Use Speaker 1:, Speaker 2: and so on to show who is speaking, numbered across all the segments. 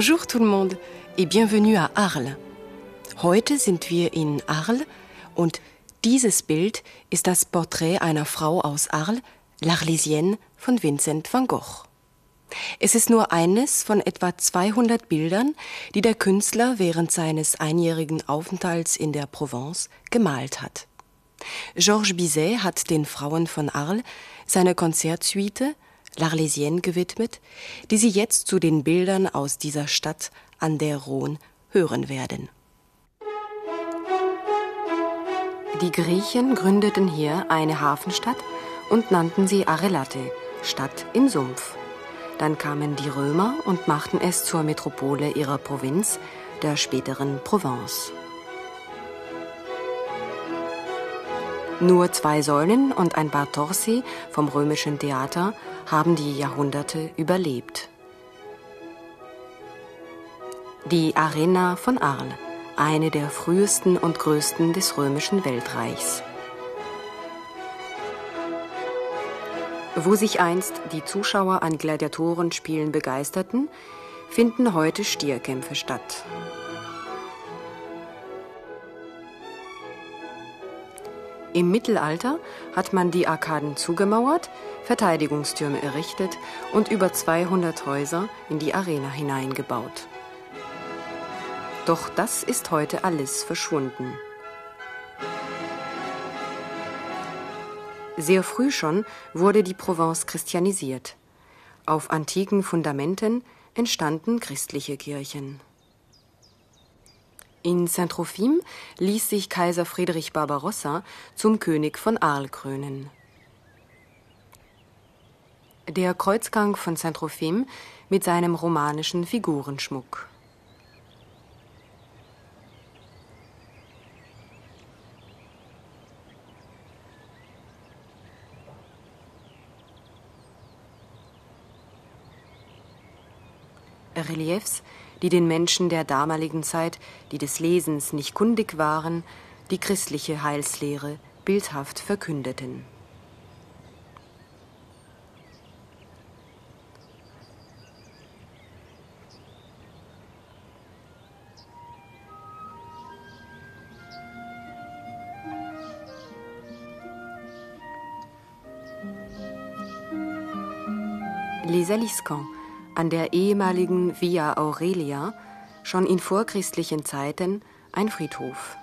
Speaker 1: Bonjour tout le monde et bienvenue à Arles. Heute sind wir in Arles und dieses Bild ist das Porträt einer Frau aus Arles, L'Arlésienne von Vincent van Gogh. Es ist nur eines von etwa 200 Bildern, die der Künstler während seines einjährigen Aufenthalts in der Provence gemalt hat. Georges Bizet hat den Frauen von Arles seine Konzertsuite L'Arlésienne gewidmet, die Sie jetzt zu den Bildern aus dieser Stadt an der Rhone hören werden. Die Griechen gründeten hier eine Hafenstadt und nannten sie Arelate, Stadt im Sumpf. Dann kamen die Römer und machten es zur Metropole ihrer Provinz, der späteren Provence. Nur zwei Säulen und ein paar Torsi vom römischen Theater haben die Jahrhunderte überlebt. Die Arena von Arles, eine der frühesten und größten des römischen Weltreichs. Wo sich einst die Zuschauer an Gladiatorenspielen begeisterten, finden heute Stierkämpfe statt. Im Mittelalter hat man die Arkaden zugemauert, Verteidigungstürme errichtet und über 200 Häuser in die Arena hineingebaut. Doch das ist heute alles verschwunden. Sehr früh schon wurde die Provence christianisiert. Auf antiken Fundamenten entstanden christliche Kirchen. In Saint-Trophime ließ sich Kaiser Friedrich Barbarossa zum König von Arles krönen. Der Kreuzgang von Saint-Trophime mit seinem romanischen Figurenschmuck. Reliefs die den Menschen der damaligen Zeit, die des Lesens nicht kundig waren, die christliche Heilslehre bildhaft verkündeten. Les Aliscans an der ehemaligen Via Aurelia schon in vorchristlichen Zeiten ein Friedhof.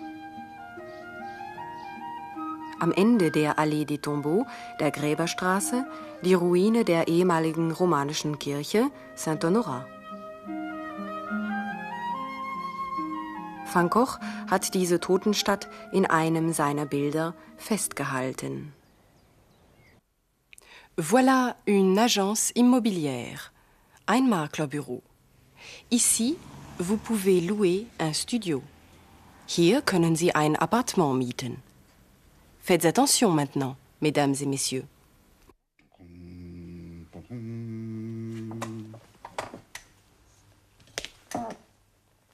Speaker 1: Am Ende der Allée des Tombeaux, der Gräberstraße, die Ruine der ehemaligen romanischen Kirche Saint-Honorat. Van Gogh hat diese Totenstadt in einem seiner Bilder festgehalten. Voilà une agence immobilière ein Maklerbüro. Ici, vous pouvez louer un studio. Hier können Sie ein Appartement mieten. Faites attention maintenant, mesdames et messieurs.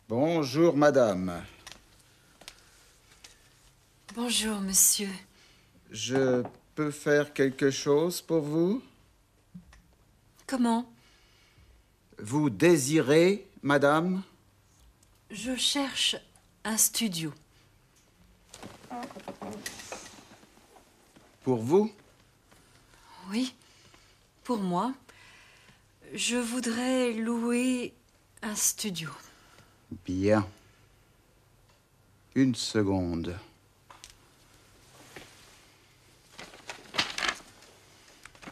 Speaker 2: Bonjour, madame.
Speaker 3: Bonjour, monsieur.
Speaker 2: Je peux faire quelque chose pour vous?
Speaker 3: Comment?
Speaker 2: Vous désirez, madame?
Speaker 3: Je cherche un studio.
Speaker 2: Pour vous?
Speaker 3: Oui, pour moi. Je voudrais louer un studio.
Speaker 2: Bien. Une seconde.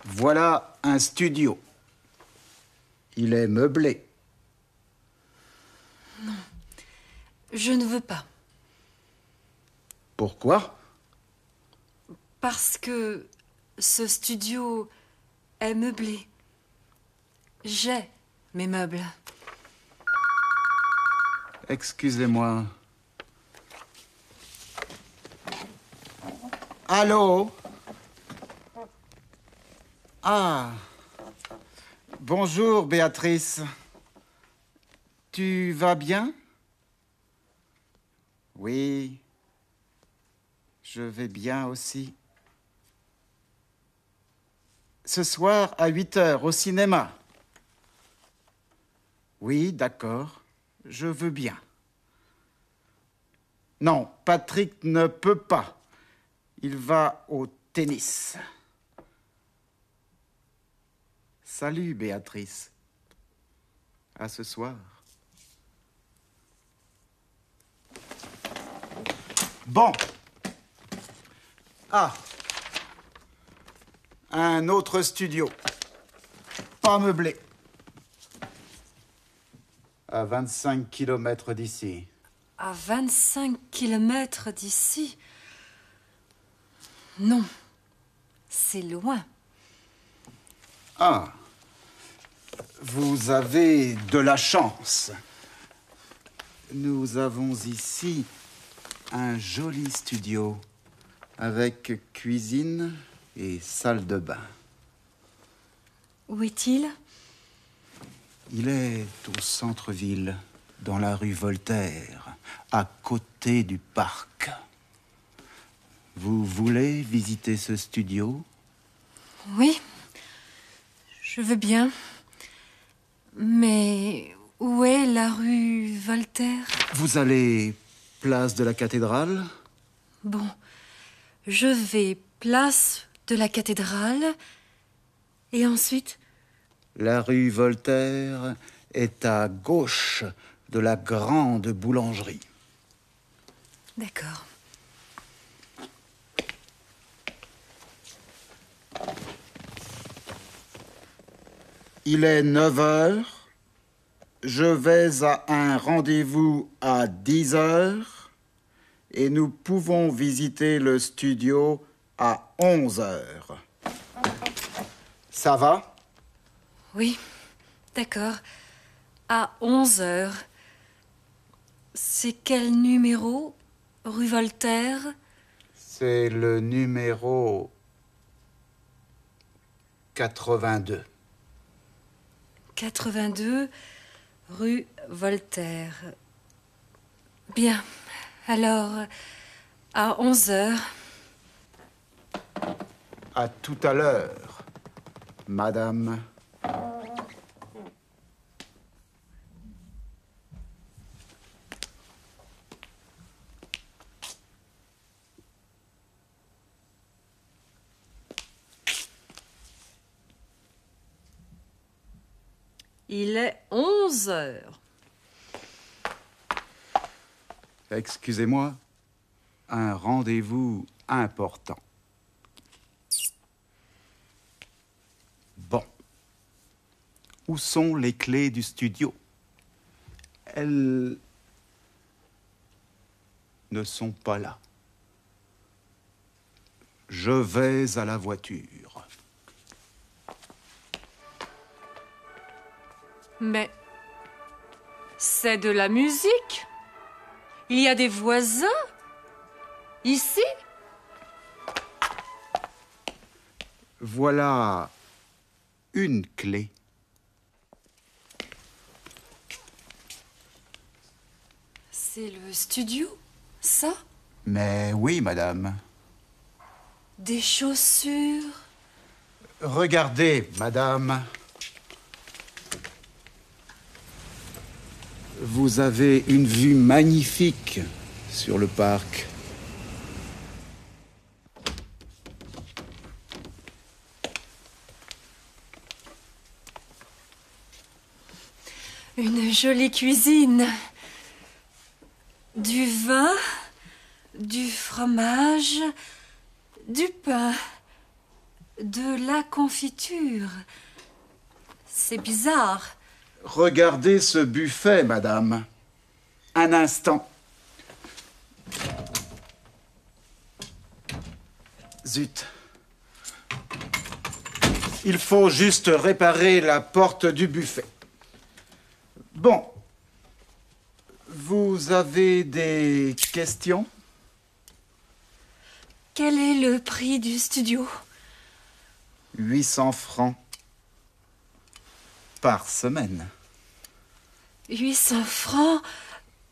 Speaker 2: Voilà un studio. Il est meublé.
Speaker 3: Non, je ne veux pas.
Speaker 2: Pourquoi?
Speaker 3: Parce que ce studio est meublé. J'ai mes meubles.
Speaker 2: Excusez-moi. Allô? Ah Bonjour, Béatrice. Tu vas bien? Oui, je vais bien aussi. Ce soir à 8 heures au cinéma. Oui, d'accord. Je veux bien. Non, Patrick ne peut pas. Il va au tennis. Salut, Béatrice. À ce soir. Bon. Ah. Un autre studio. Pas meublé. À 25 kilomètres d'ici.
Speaker 3: À 25 kilomètres d'ici Non. C'est loin.
Speaker 2: Ah. Vous avez de la chance. Nous avons ici un joli studio avec cuisine et salle de bain.
Speaker 3: Où est-il?
Speaker 2: Il est au centre-ville, dans la rue Voltaire, à côté du parc. Vous voulez visiter ce studio?
Speaker 3: Oui. Je veux bien. Mais où est la rue Voltaire?
Speaker 2: Vous allez place de la cathédrale?
Speaker 3: Bon. Je vais place de la cathédrale. Et ensuite
Speaker 2: La rue Voltaire est à gauche de la grande boulangerie.
Speaker 3: D'accord.
Speaker 2: Il est 9 heures. Je vais à un rendez-vous à 10 heures et nous pouvons visiter le studio à 11 heures. Ça va?
Speaker 3: Oui, d'accord. À 11 heures. C'est quel numéro? Rue Voltaire?
Speaker 2: C'est le numéro 82.
Speaker 3: 82 rue Voltaire. Bien. Alors, à 11 heures.
Speaker 2: À tout à l'heure, madame.
Speaker 3: Il est 11 heures.
Speaker 2: Excusez-moi, un rendez-vous important. Bon. Où sont les clés du studio? Elles ne sont pas là. Je vais à la voiture.
Speaker 3: Mais c'est de la musique. Il y a des voisins ici.
Speaker 2: Voilà une clé.
Speaker 3: C'est le studio, ça?
Speaker 2: Mais oui, madame.
Speaker 3: Des chaussures?
Speaker 2: Regardez, madame. Vous avez une vue magnifique sur le parc.
Speaker 3: Une jolie cuisine. Du vin, du fromage, du pain, de la confiture. C'est bizarre.
Speaker 2: Regardez ce buffet, madame. Un instant. Zut. Il faut juste réparer la porte du buffet. Bon. Vous avez des questions?
Speaker 3: Quel est le prix du studio?
Speaker 2: 800 francs par semaine.
Speaker 3: 800 francs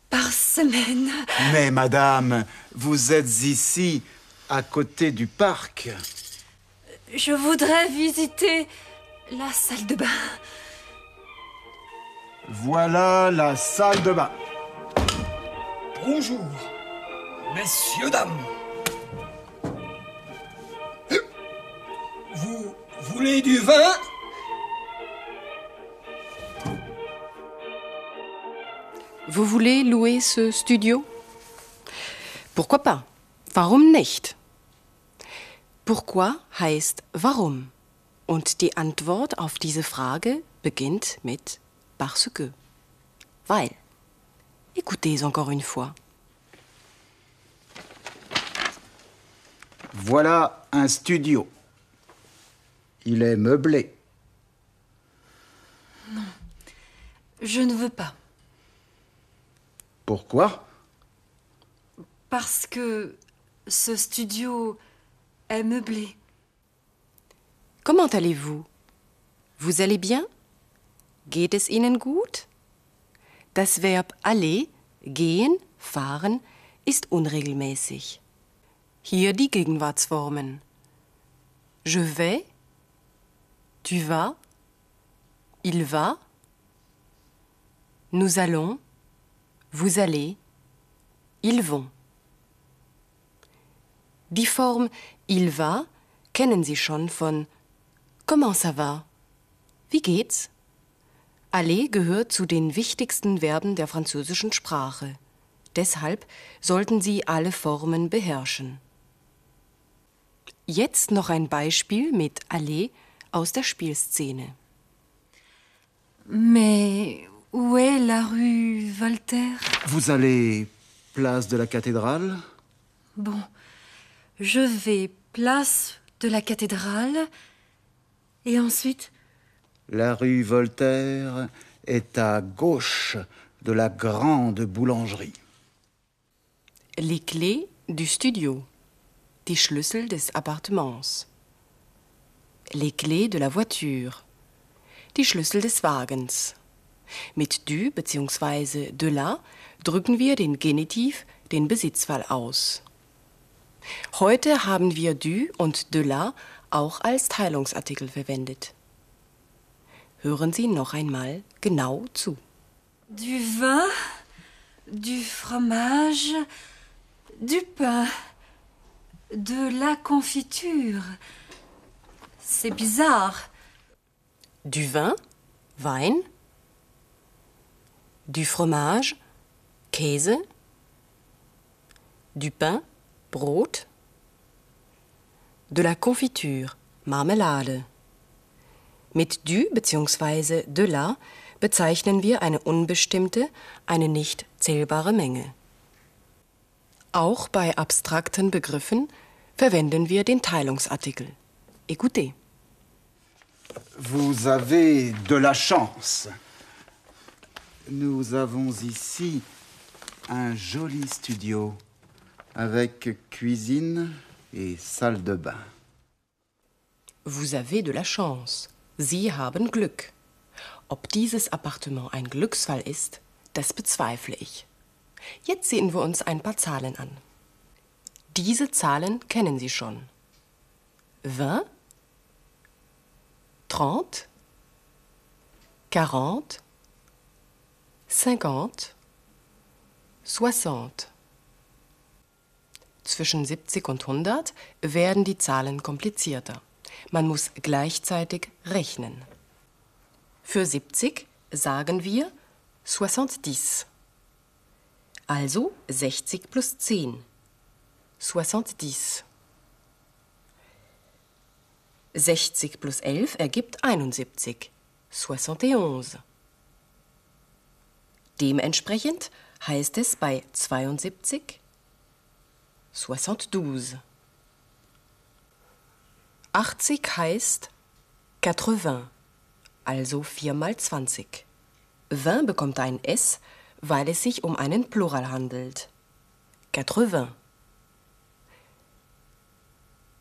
Speaker 3: par semaine.
Speaker 2: Mais madame, vous êtes ici, à côté du parc.
Speaker 3: Je voudrais visiter la salle de bain.
Speaker 2: Voilà la salle de bain.
Speaker 4: Bonjour, messieurs, dames. Vous voulez du vin?
Speaker 1: Vous voulez louer ce studio? Pourquoi pas? Warum nicht? Pourquoi heißt warum? Und die Antwort auf diese Frage beginnt mit parce que. Weil. Écoutez encore une fois.
Speaker 2: Voilà un studio. Il est meublé.
Speaker 3: Je ne veux pas.
Speaker 2: Pourquoi?
Speaker 3: Parce que ce studio est meublé.
Speaker 1: Comment allez-vous? Vous allez bien? Geht es Ihnen gut? Das Verb aller, gehen, fahren, ist unregelmäßig. Hier die Gegenwartsformen. Je vais, tu vas, il va, nous allons, vous allez, ils vont. Die Form il va kennen Sie schon von Comment ça va? Wie geht's? Aller gehört zu den wichtigsten Verben der französischen Sprache. Deshalb sollten Sie alle Formen beherrschen. Jetzt noch ein Beispiel mit aller aus der Spielszene.
Speaker 3: Mais où est la rue Voltaire?
Speaker 2: Vous allez place de la cathédrale?
Speaker 3: Bon, je vais place de la cathédrale et ensuite?
Speaker 2: La rue Voltaire est à gauche de la grande boulangerie.
Speaker 1: Les clés du studio. Die Schlüssel des Appartements. Les clés de la voiture. Die Schlüssel des Wagens. Mit du bzw. de la drücken wir den Genitiv, den Besitzfall aus. Heute haben wir du und de la auch als Teilungsartikel verwendet. Hören Sie noch einmal genau zu.
Speaker 3: du vin, du fromage, du pain, de la confiture. C'est bizarre.
Speaker 1: Du vin, Wein. Du fromage, Käse. Du pain, Brot. De la Konfitur, Marmelade. Mit du bzw. de la bezeichnen wir eine unbestimmte, eine nicht zählbare Menge. Auch bei abstrakten Begriffen verwenden wir den Teilungsartikel. Écoutez.
Speaker 2: Vous avez de la chance. Nous avons ici un joli studio avec cuisine et salle de bain.
Speaker 1: Vous avez de la chance. Sie haben Glück. Ob dieses Appartement ein Glücksfall ist, das bezweifle ich. Jetzt sehen wir uns ein paar Zahlen an. Diese Zahlen kennen Sie schon. 20, 30, 40, 50, 60. Zwischen 70 und 100 werden die Zahlen komplizierter. Man muss gleichzeitig rechnen. Für 70 sagen wir 70. Also 60 plus 10. 70. 60 plus 11 ergibt 71. 71. Dementsprechend heißt es bei 72 72. 80 heißt 80, also 4 mal 20. 20 bekommt ein S, weil es sich um einen Plural handelt. 80.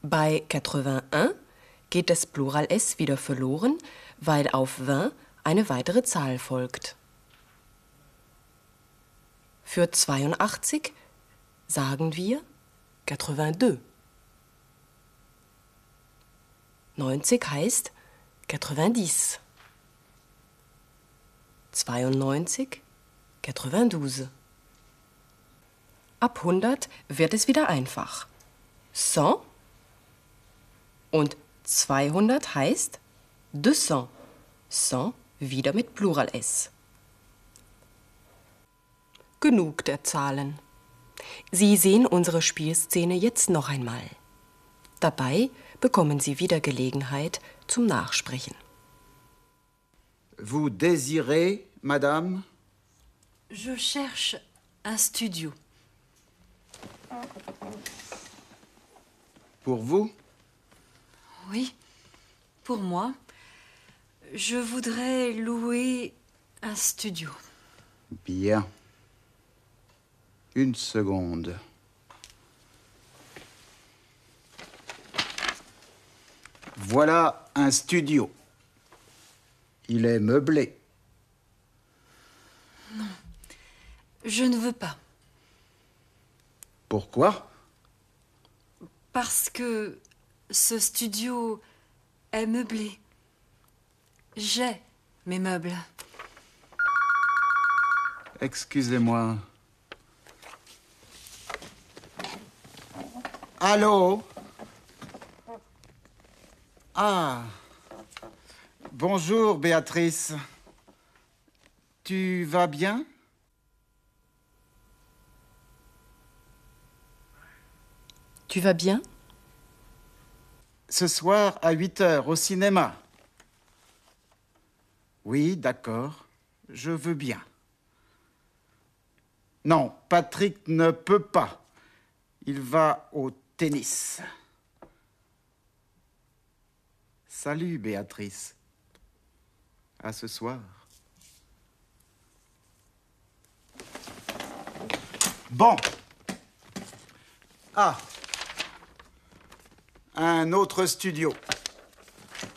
Speaker 1: Bei 81 geht das Plural S wieder verloren, weil auf 20 eine weitere Zahl folgt. Für 82 sagen wir 82. 90 heißt 90. 92, 92. Ab 100 wird es wieder einfach. 100 und 200 heißt 200. 100 wieder mit Plural S. Genug der Zahlen. Sie sehen unsere Spielszene jetzt noch einmal. Dabei bekommen Sie wieder Gelegenheit zum Nachsprechen.
Speaker 2: Vous désirez, madame
Speaker 3: Je cherche un studio.
Speaker 2: Pour vous
Speaker 3: Oui, pour moi. Je voudrais louer un studio.
Speaker 2: Bien. Une seconde. Voilà un studio. Il est meublé.
Speaker 3: Je ne veux pas.
Speaker 2: Pourquoi?
Speaker 3: Parce que ce studio est meublé. J'ai mes meubles.
Speaker 2: Excusez-moi. Allô? Ah. Bonjour, Béatrice. Tu vas bien?
Speaker 1: Tu vas bien?
Speaker 2: Ce soir à 8 heures au cinéma. Oui, d'accord. Je veux bien. Non, Patrick ne peut pas. Il va au tennis. Salut, Béatrice. À ce soir. Bon. Ah. Un autre studio.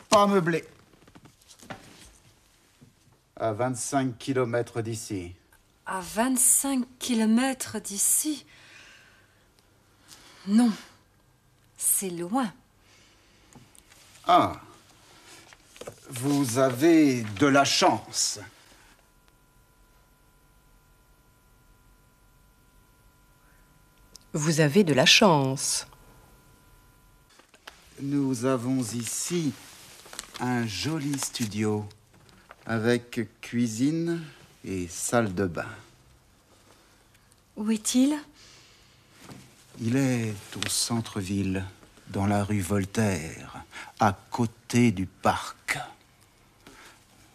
Speaker 2: Pas meublé. À 25 kilomètres d'ici.
Speaker 3: À 25 kilomètres d'ici? Non, c'est loin.
Speaker 2: Ah. Vous avez de la chance.
Speaker 1: Vous avez de la chance.
Speaker 2: Nous avons ici un joli studio avec cuisine et salle de bain.
Speaker 3: Où est-il?
Speaker 2: Il est au centre-ville, dans la rue Voltaire, à côté du parc.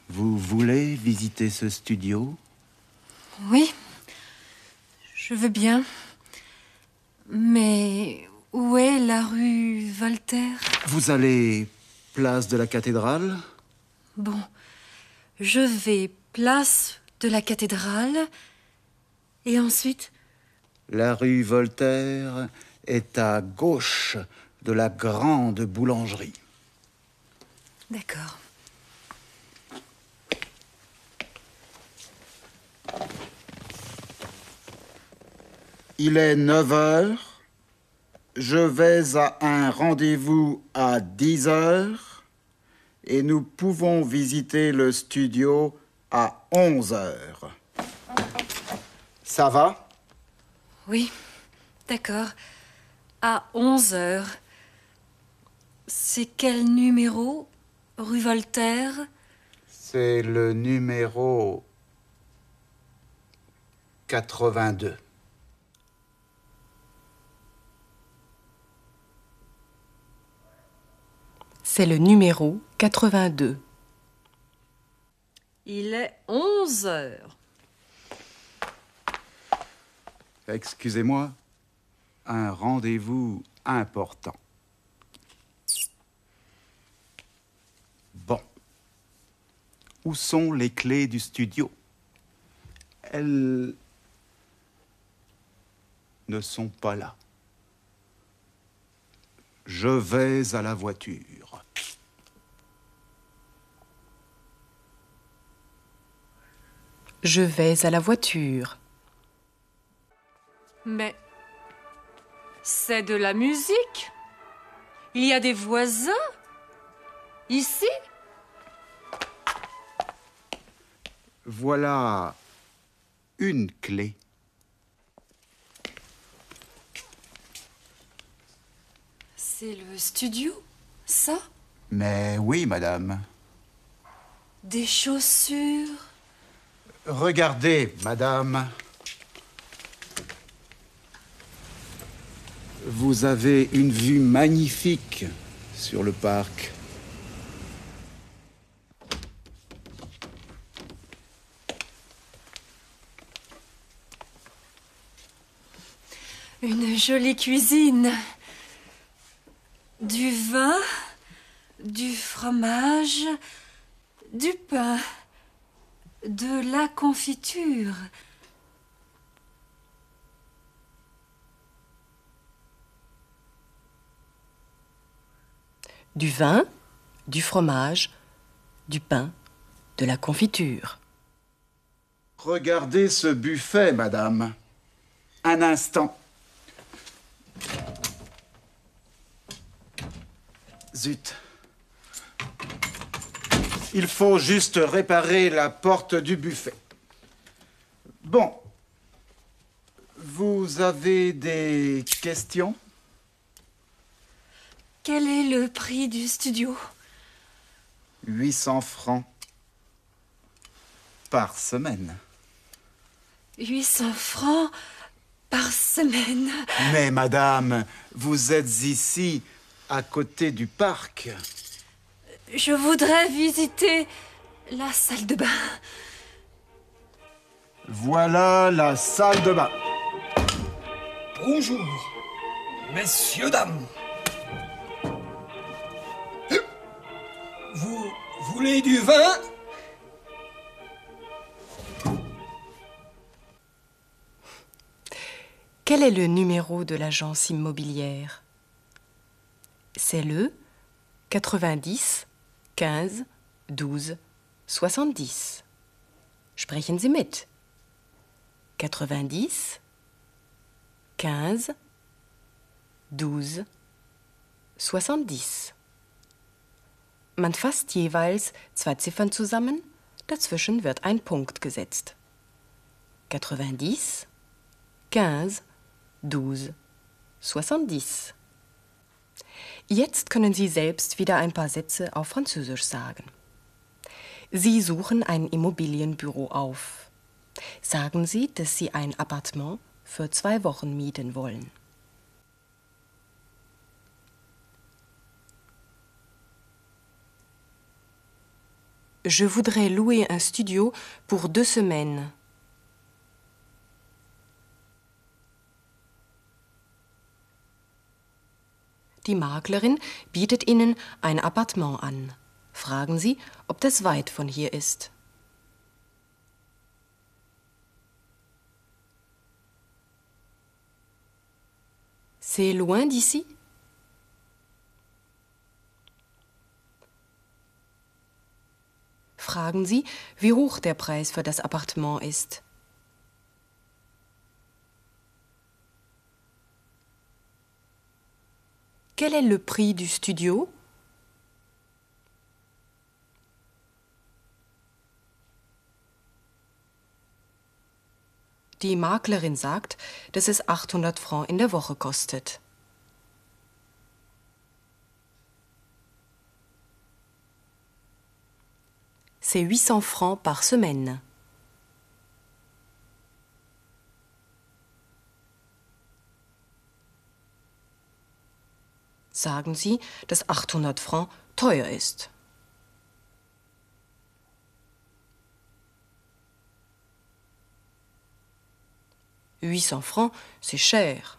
Speaker 2: Vous voulez visiter ce studio?
Speaker 3: Oui, je veux bien. Mais où est la rue Voltaire?
Speaker 2: Vous allez place de la cathédrale?
Speaker 3: Bon, je vais place de la cathédrale et ensuite
Speaker 2: La rue Voltaire est à gauche de la grande boulangerie.
Speaker 3: D'accord.
Speaker 2: Il est 9 heures. Je vais à un rendez-vous à 10 heures et nous pouvons visiter le studio à 11 heures. Ça va?
Speaker 3: Oui, d'accord. À 11 heures. C'est quel numéro Rue Voltaire?
Speaker 2: C'est le numéro 82.
Speaker 1: C'est le numéro 82.
Speaker 3: Il est 11 heures.
Speaker 2: Excusez-moi, un rendez-vous important. Bon. Où sont les clés du studio? Elles ne sont pas là. Je vais à la voiture.
Speaker 1: Je vais à la voiture.
Speaker 3: Mais c'est de la musique. Il y a des voisins Ici
Speaker 2: Voilà une clé.
Speaker 3: C'est le studio, ça?
Speaker 2: Mais oui, madame.
Speaker 3: Des chaussures
Speaker 2: Regardez, madame. Vous avez une vue magnifique sur le parc.
Speaker 3: Une jolie cuisine. Du vin, du fromage, du pain, de la confiture.
Speaker 1: Du vin, du fromage, du pain, de la confiture.
Speaker 2: Regardez ce buffet, madame. Un instant. Zut. Il faut juste réparer la porte du buffet. Bon. Vous avez des questions?
Speaker 3: Quel est le prix du studio?
Speaker 2: 800 francs par semaine.
Speaker 3: 800 francs par semaine.
Speaker 2: Mais madame, vous êtes ici, à côté du parc.
Speaker 3: Je voudrais visiter la salle de bain.
Speaker 2: Voilà la salle de bain.
Speaker 4: Bonjour, messieurs, dames. Voulez du vin
Speaker 1: Quel est le numéro de l'agence immobilière C'est le 90 15 12 70. Sprechen Sie mit. 90 15 12 70. Man fasst jeweils zwei Ziffern zusammen, dazwischen wird ein Punkt gesetzt. 90 15 12 70. Jetzt können Sie selbst wieder ein paar Sätze auf Französisch sagen. Sie suchen ein Immobilienbüro auf. Sagen Sie, dass Sie ein Appartement für zwei Wochen mieten wollen. Je voudrais louer un studio pour deux semaines. Die Maklerin bietet Ihnen ein Appartement an. Fragen Sie, ob das weit von hier ist. C'est loin d'ici? Fragen Sie, wie hoch der Preis für das Appartement ist. Quel est le prix du studio Die Maklerin sagt, dass es 800 Francs in der Woche kostet. C'est 800 francs par semaine. Sagen Sie, dass 800 Francs teuer ist. Huit cents francs, c'est cher.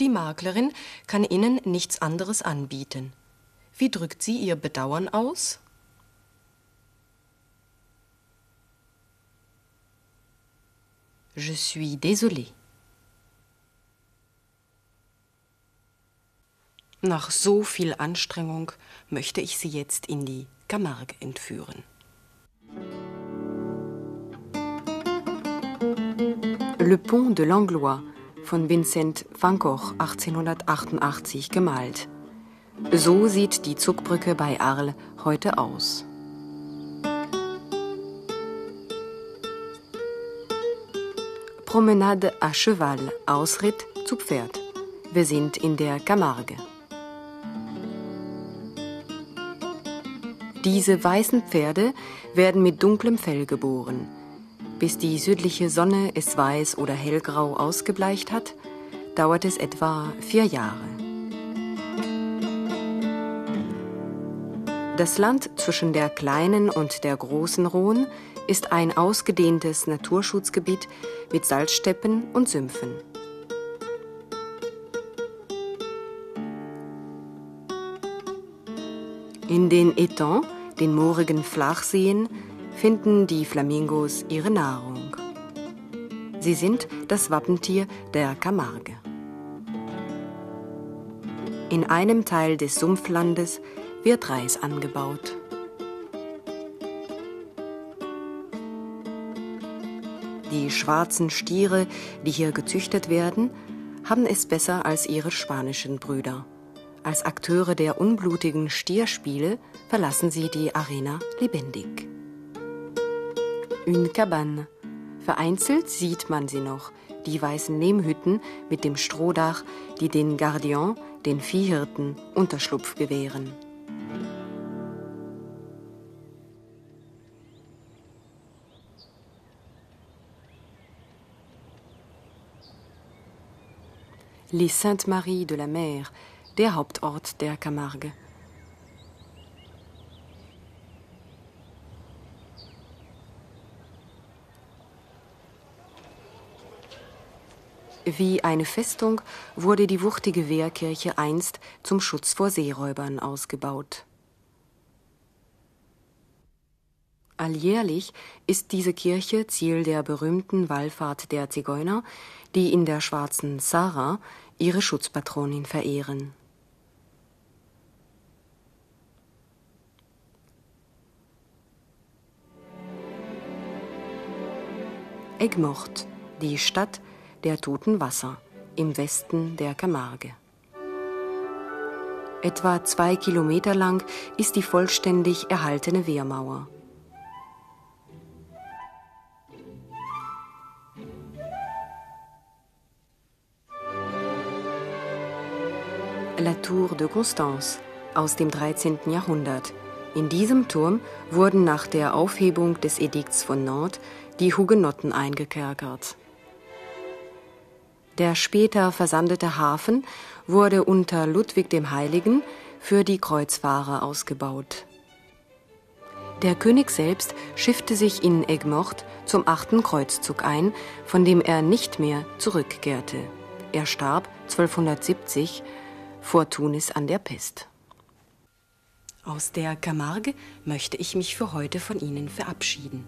Speaker 1: Die Maklerin kann Ihnen nichts anderes anbieten. Wie drückt sie ihr Bedauern aus? Je suis désolé. Nach so viel Anstrengung möchte ich Sie jetzt in die Camargue entführen. Le pont de Langlois von Vincent van Gogh 1888 gemalt. So sieht die Zugbrücke bei Arles heute aus. Promenade à cheval, Ausritt zu Pferd. Wir sind in der Camargue. Diese weißen Pferde werden mit dunklem Fell geboren. Bis die südliche Sonne es weiß oder hellgrau ausgebleicht hat, dauert es etwa vier Jahre. Das Land zwischen der kleinen und der großen Rhone ist ein ausgedehntes Naturschutzgebiet mit Salzsteppen und Sümpfen. In den Etangs, den moorigen Flachseen, finden die Flamingos ihre Nahrung. Sie sind das Wappentier der Camargue. In einem Teil des Sumpflandes wird Reis angebaut. Die schwarzen Stiere, die hier gezüchtet werden, haben es besser als ihre spanischen Brüder. Als Akteure der unblutigen Stierspiele verlassen sie die Arena lebendig. Une cabane. Vereinzelt sieht man sie noch, die weißen Lehmhütten mit dem Strohdach, die den Gardien, den Viehhirten, Unterschlupf gewähren. Les Saintes Maries de la Mer, der Hauptort der Camargue. Wie eine Festung wurde die wuchtige Wehrkirche einst zum Schutz vor Seeräubern ausgebaut. Alljährlich ist diese Kirche Ziel der berühmten Wallfahrt der Zigeuner, die in der schwarzen Sarah ihre Schutzpatronin verehren. Egmort, die Stadt der Toten Wasser im Westen der Camargue. Etwa zwei Kilometer lang ist die vollständig erhaltene Wehrmauer. La Tour de Constance aus dem 13. Jahrhundert. In diesem Turm wurden nach der Aufhebung des Edikts von Nantes die Hugenotten eingekerkert. Der später versandete Hafen wurde unter Ludwig dem Heiligen für die Kreuzfahrer ausgebaut. Der König selbst schiffte sich in Egmort zum achten Kreuzzug ein, von dem er nicht mehr zurückkehrte. Er starb 1270 vor Tunis an der Pest. Aus der Camargue möchte ich mich für heute von Ihnen verabschieden.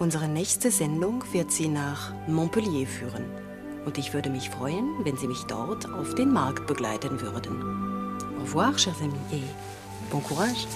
Speaker 1: Unsere nächste Sendung wird Sie nach Montpellier führen. Und ich würde mich freuen, wenn Sie mich dort auf den Markt begleiten würden. Au revoir, chers amis, et bon courage.